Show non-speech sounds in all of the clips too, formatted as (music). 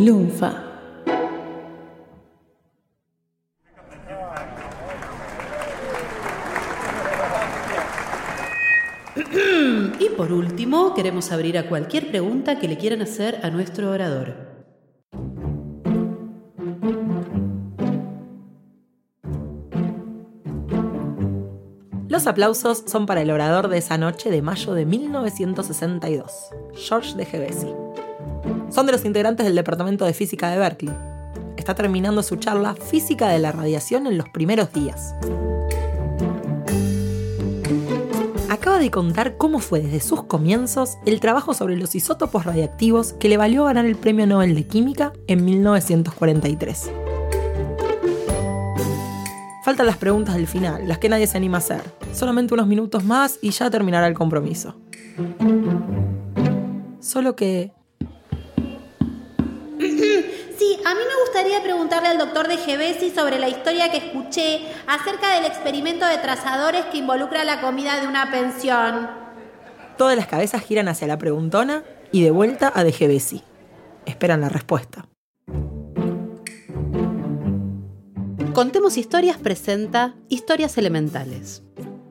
Lunfa. Y por último, queremos abrir a cualquier pregunta que le quieran hacer a nuestro orador. Los aplausos son para el orador de esa noche de mayo de 1962, George de Gevesi. Son de los integrantes del Departamento de Física de Berkeley. Está terminando su charla Física de la Radiación en los primeros días. Acaba de contar cómo fue desde sus comienzos el trabajo sobre los isótopos radiactivos que le valió ganar el Premio Nobel de Química en 1943. Faltan las preguntas del final, las que nadie se anima a hacer. Solamente unos minutos más y ya terminará el compromiso. Solo que... a mí me gustaría preguntarle al doctor de Gevesi sobre la historia que escuché acerca del experimento de trazadores que involucra la comida de una pensión. Todas las cabezas giran hacia la preguntona y de vuelta a De Gevesi. Esperan la respuesta. Contemos Historias presenta Historias Elementales.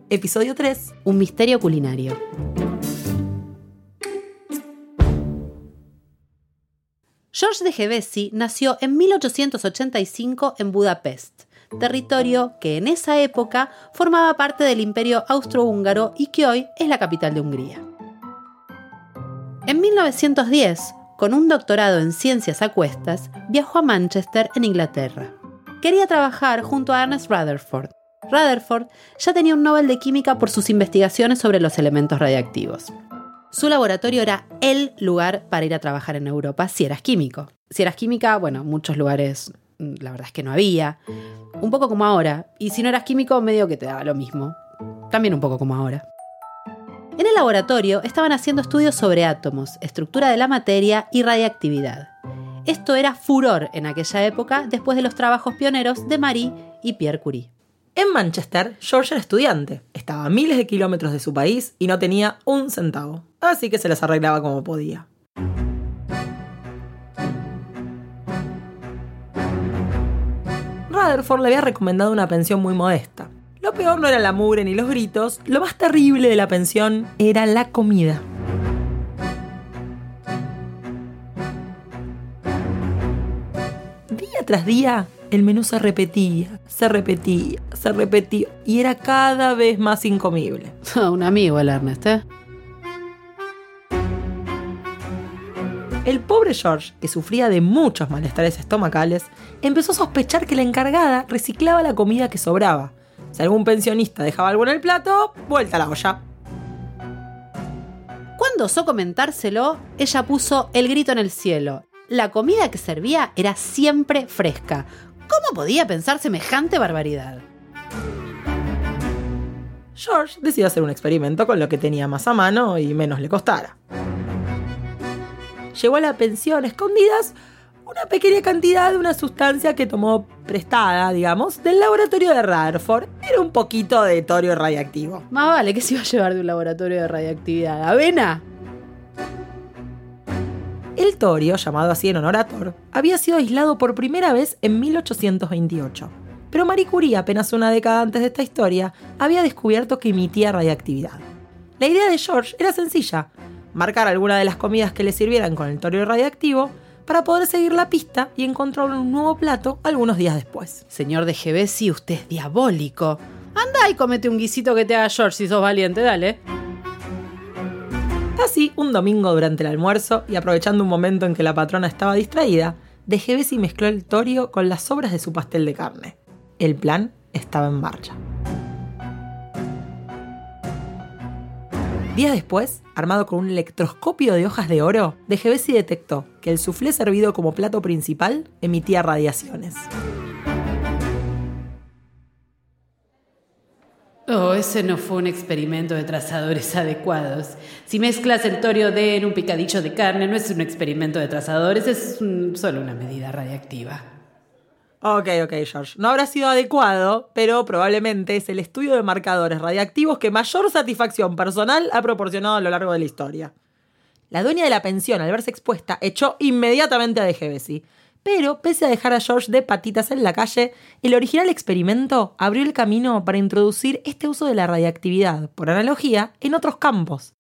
Episodio 3. Un misterio culinario. George de Gevesi nació en 1885 en Budapest, territorio que en esa época formaba parte del Imperio Austrohúngaro y que hoy es la capital de Hungría. En 1910, con un doctorado en ciencias a cuestas, viajó a Manchester, en Inglaterra. Quería trabajar junto a Ernest Rutherford. Rutherford ya tenía un Nobel de Química por sus investigaciones sobre los elementos radiactivos. Su laboratorio era el lugar para ir a trabajar en Europa si eras químico. Si eras química, bueno, muchos lugares mm, la verdad es que no había. Un poco como ahora. Y si no eras químico, medio que te daba lo mismo. También un poco como ahora. En el laboratorio estaban haciendo estudios sobre átomos, estructura de la materia y radiactividad. Esto era furor en aquella época después de los trabajos pioneros de Marie y Pierre Curie. En Manchester, George era estudiante, estaba a miles de kilómetros de su país y no tenía un centavo, así que se las arreglaba como podía. Rutherford le había recomendado una pensión muy modesta. Lo peor no era la mugre ni los gritos, lo más terrible de la pensión era la comida. Tras día, el menú se repetía, se repetía, se repetía y era cada vez más incomible. Un amigo el Ernest, ¿eh? El pobre George, que sufría de muchos malestares estomacales, empezó a sospechar que la encargada reciclaba la comida que sobraba. Si algún pensionista dejaba algo en el plato, vuelta a la olla. Cuando osó comentárselo, ella puso el grito en el cielo. La comida que servía era siempre fresca. ¿Cómo podía pensar semejante barbaridad? George decidió hacer un experimento con lo que tenía más a mano y menos le costara. Llegó a la pensión escondidas una pequeña cantidad de una sustancia que tomó prestada, digamos, del laboratorio de Rutherford. Era un poquito de torio radiactivo. Más vale que se iba a llevar de un laboratorio de radiactividad. ¿Avena? El torio, llamado así en honor a Thor, había sido aislado por primera vez en 1828. Pero Marie Curie, apenas una década antes de esta historia, había descubierto que emitía radiactividad. La idea de George era sencilla, marcar alguna de las comidas que le sirvieran con el torio radiactivo para poder seguir la pista y encontrar un nuevo plato algunos días después. Señor de Gevesi, usted es diabólico. Anda y comete un guisito que te haga George si sos valiente, dale. Así, un domingo durante el almuerzo y aprovechando un momento en que la patrona estaba distraída, de Gevesi mezcló el torio con las sobras de su pastel de carne. El plan estaba en marcha. Días después, armado con un electroscopio de hojas de oro, de Gevesi detectó que el soufflé servido como plato principal emitía radiaciones. Ese no fue un experimento de trazadores (laughs) adecuados. Si mezclas el torio D en un picadillo de carne, no es un experimento de trazadores, es solo una medida radiactiva. Ok, ok, George. No habrá sido adecuado, pero probablemente es el estudio de marcadores radiactivos que mayor satisfacción personal ha proporcionado a lo largo de la historia. La dueña de la pensión, al verse expuesta, echó inmediatamente a De. Pero, pese a dejar a George de patitas en la calle, el original experimento abrió el camino para introducir este uso de la radiactividad, por analogía, en otros campos.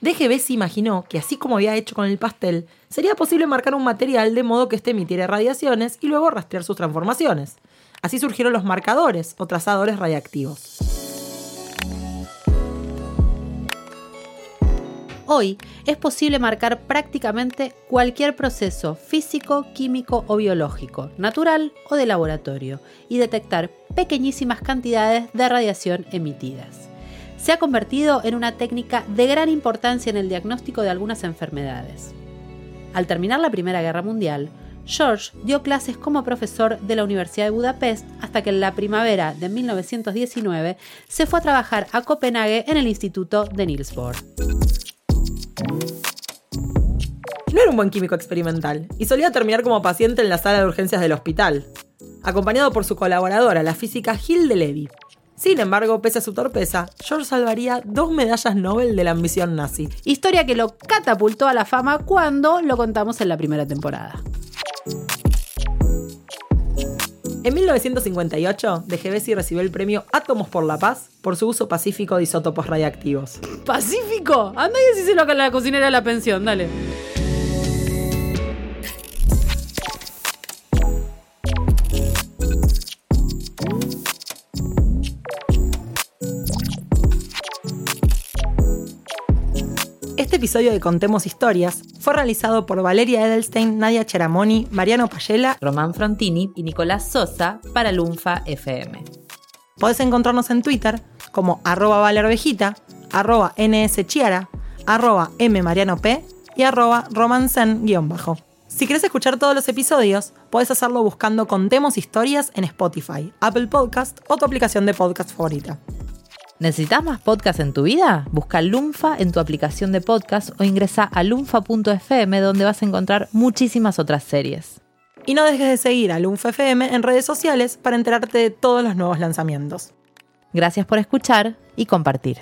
DGB se imaginó que así como había hecho con el pastel, sería posible marcar un material de modo que éste emitiera radiaciones y luego rastrear sus transformaciones. Así surgieron los marcadores o trazadores radiactivos. Hoy es posible marcar prácticamente cualquier proceso físico, químico o biológico, natural o de laboratorio, y detectar pequeñísimas cantidades de radiación emitidas se ha convertido en una técnica de gran importancia en el diagnóstico de algunas enfermedades. Al terminar la Primera Guerra Mundial, George dio clases como profesor de la Universidad de Budapest hasta que en la primavera de 1919 se fue a trabajar a Copenhague en el Instituto de Niels Bohr. No era un buen químico experimental y solía terminar como paciente en la sala de urgencias del hospital, acompañado por su colaboradora, la física Hilde Levy. Sin embargo, pese a su torpeza, George salvaría dos medallas Nobel de la ambición nazi. Historia que lo catapultó a la fama cuando lo contamos en la primera temporada. En 1958, De Gevesi recibió el premio Átomos por la Paz por su uso pacífico de isótopos radiactivos. ¿Pacífico? Anda y decíselo a la cocinera de la pensión, dale. Episodio de Contemos Historias fue realizado por Valeria Edelstein, Nadia Cheramoni, Mariano Payela, Román Frontini y Nicolás Sosa para Lunfa FM. Podés encontrarnos en Twitter como arroba valervejita, arroba nschiara, arroba mmarianop y arroba romancen-bajo. Si quieres escuchar todos los episodios, puedes hacerlo buscando Contemos Historias en Spotify, Apple Podcast o tu aplicación de podcast favorita. ¿Necesitas más podcast en tu vida? Busca Lunfa en tu aplicación de podcast o ingresa a lunfa.fm donde vas a encontrar muchísimas otras series. Y no dejes de seguir a Lunfa FM en redes sociales para enterarte de todos los nuevos lanzamientos. Gracias por escuchar y compartir.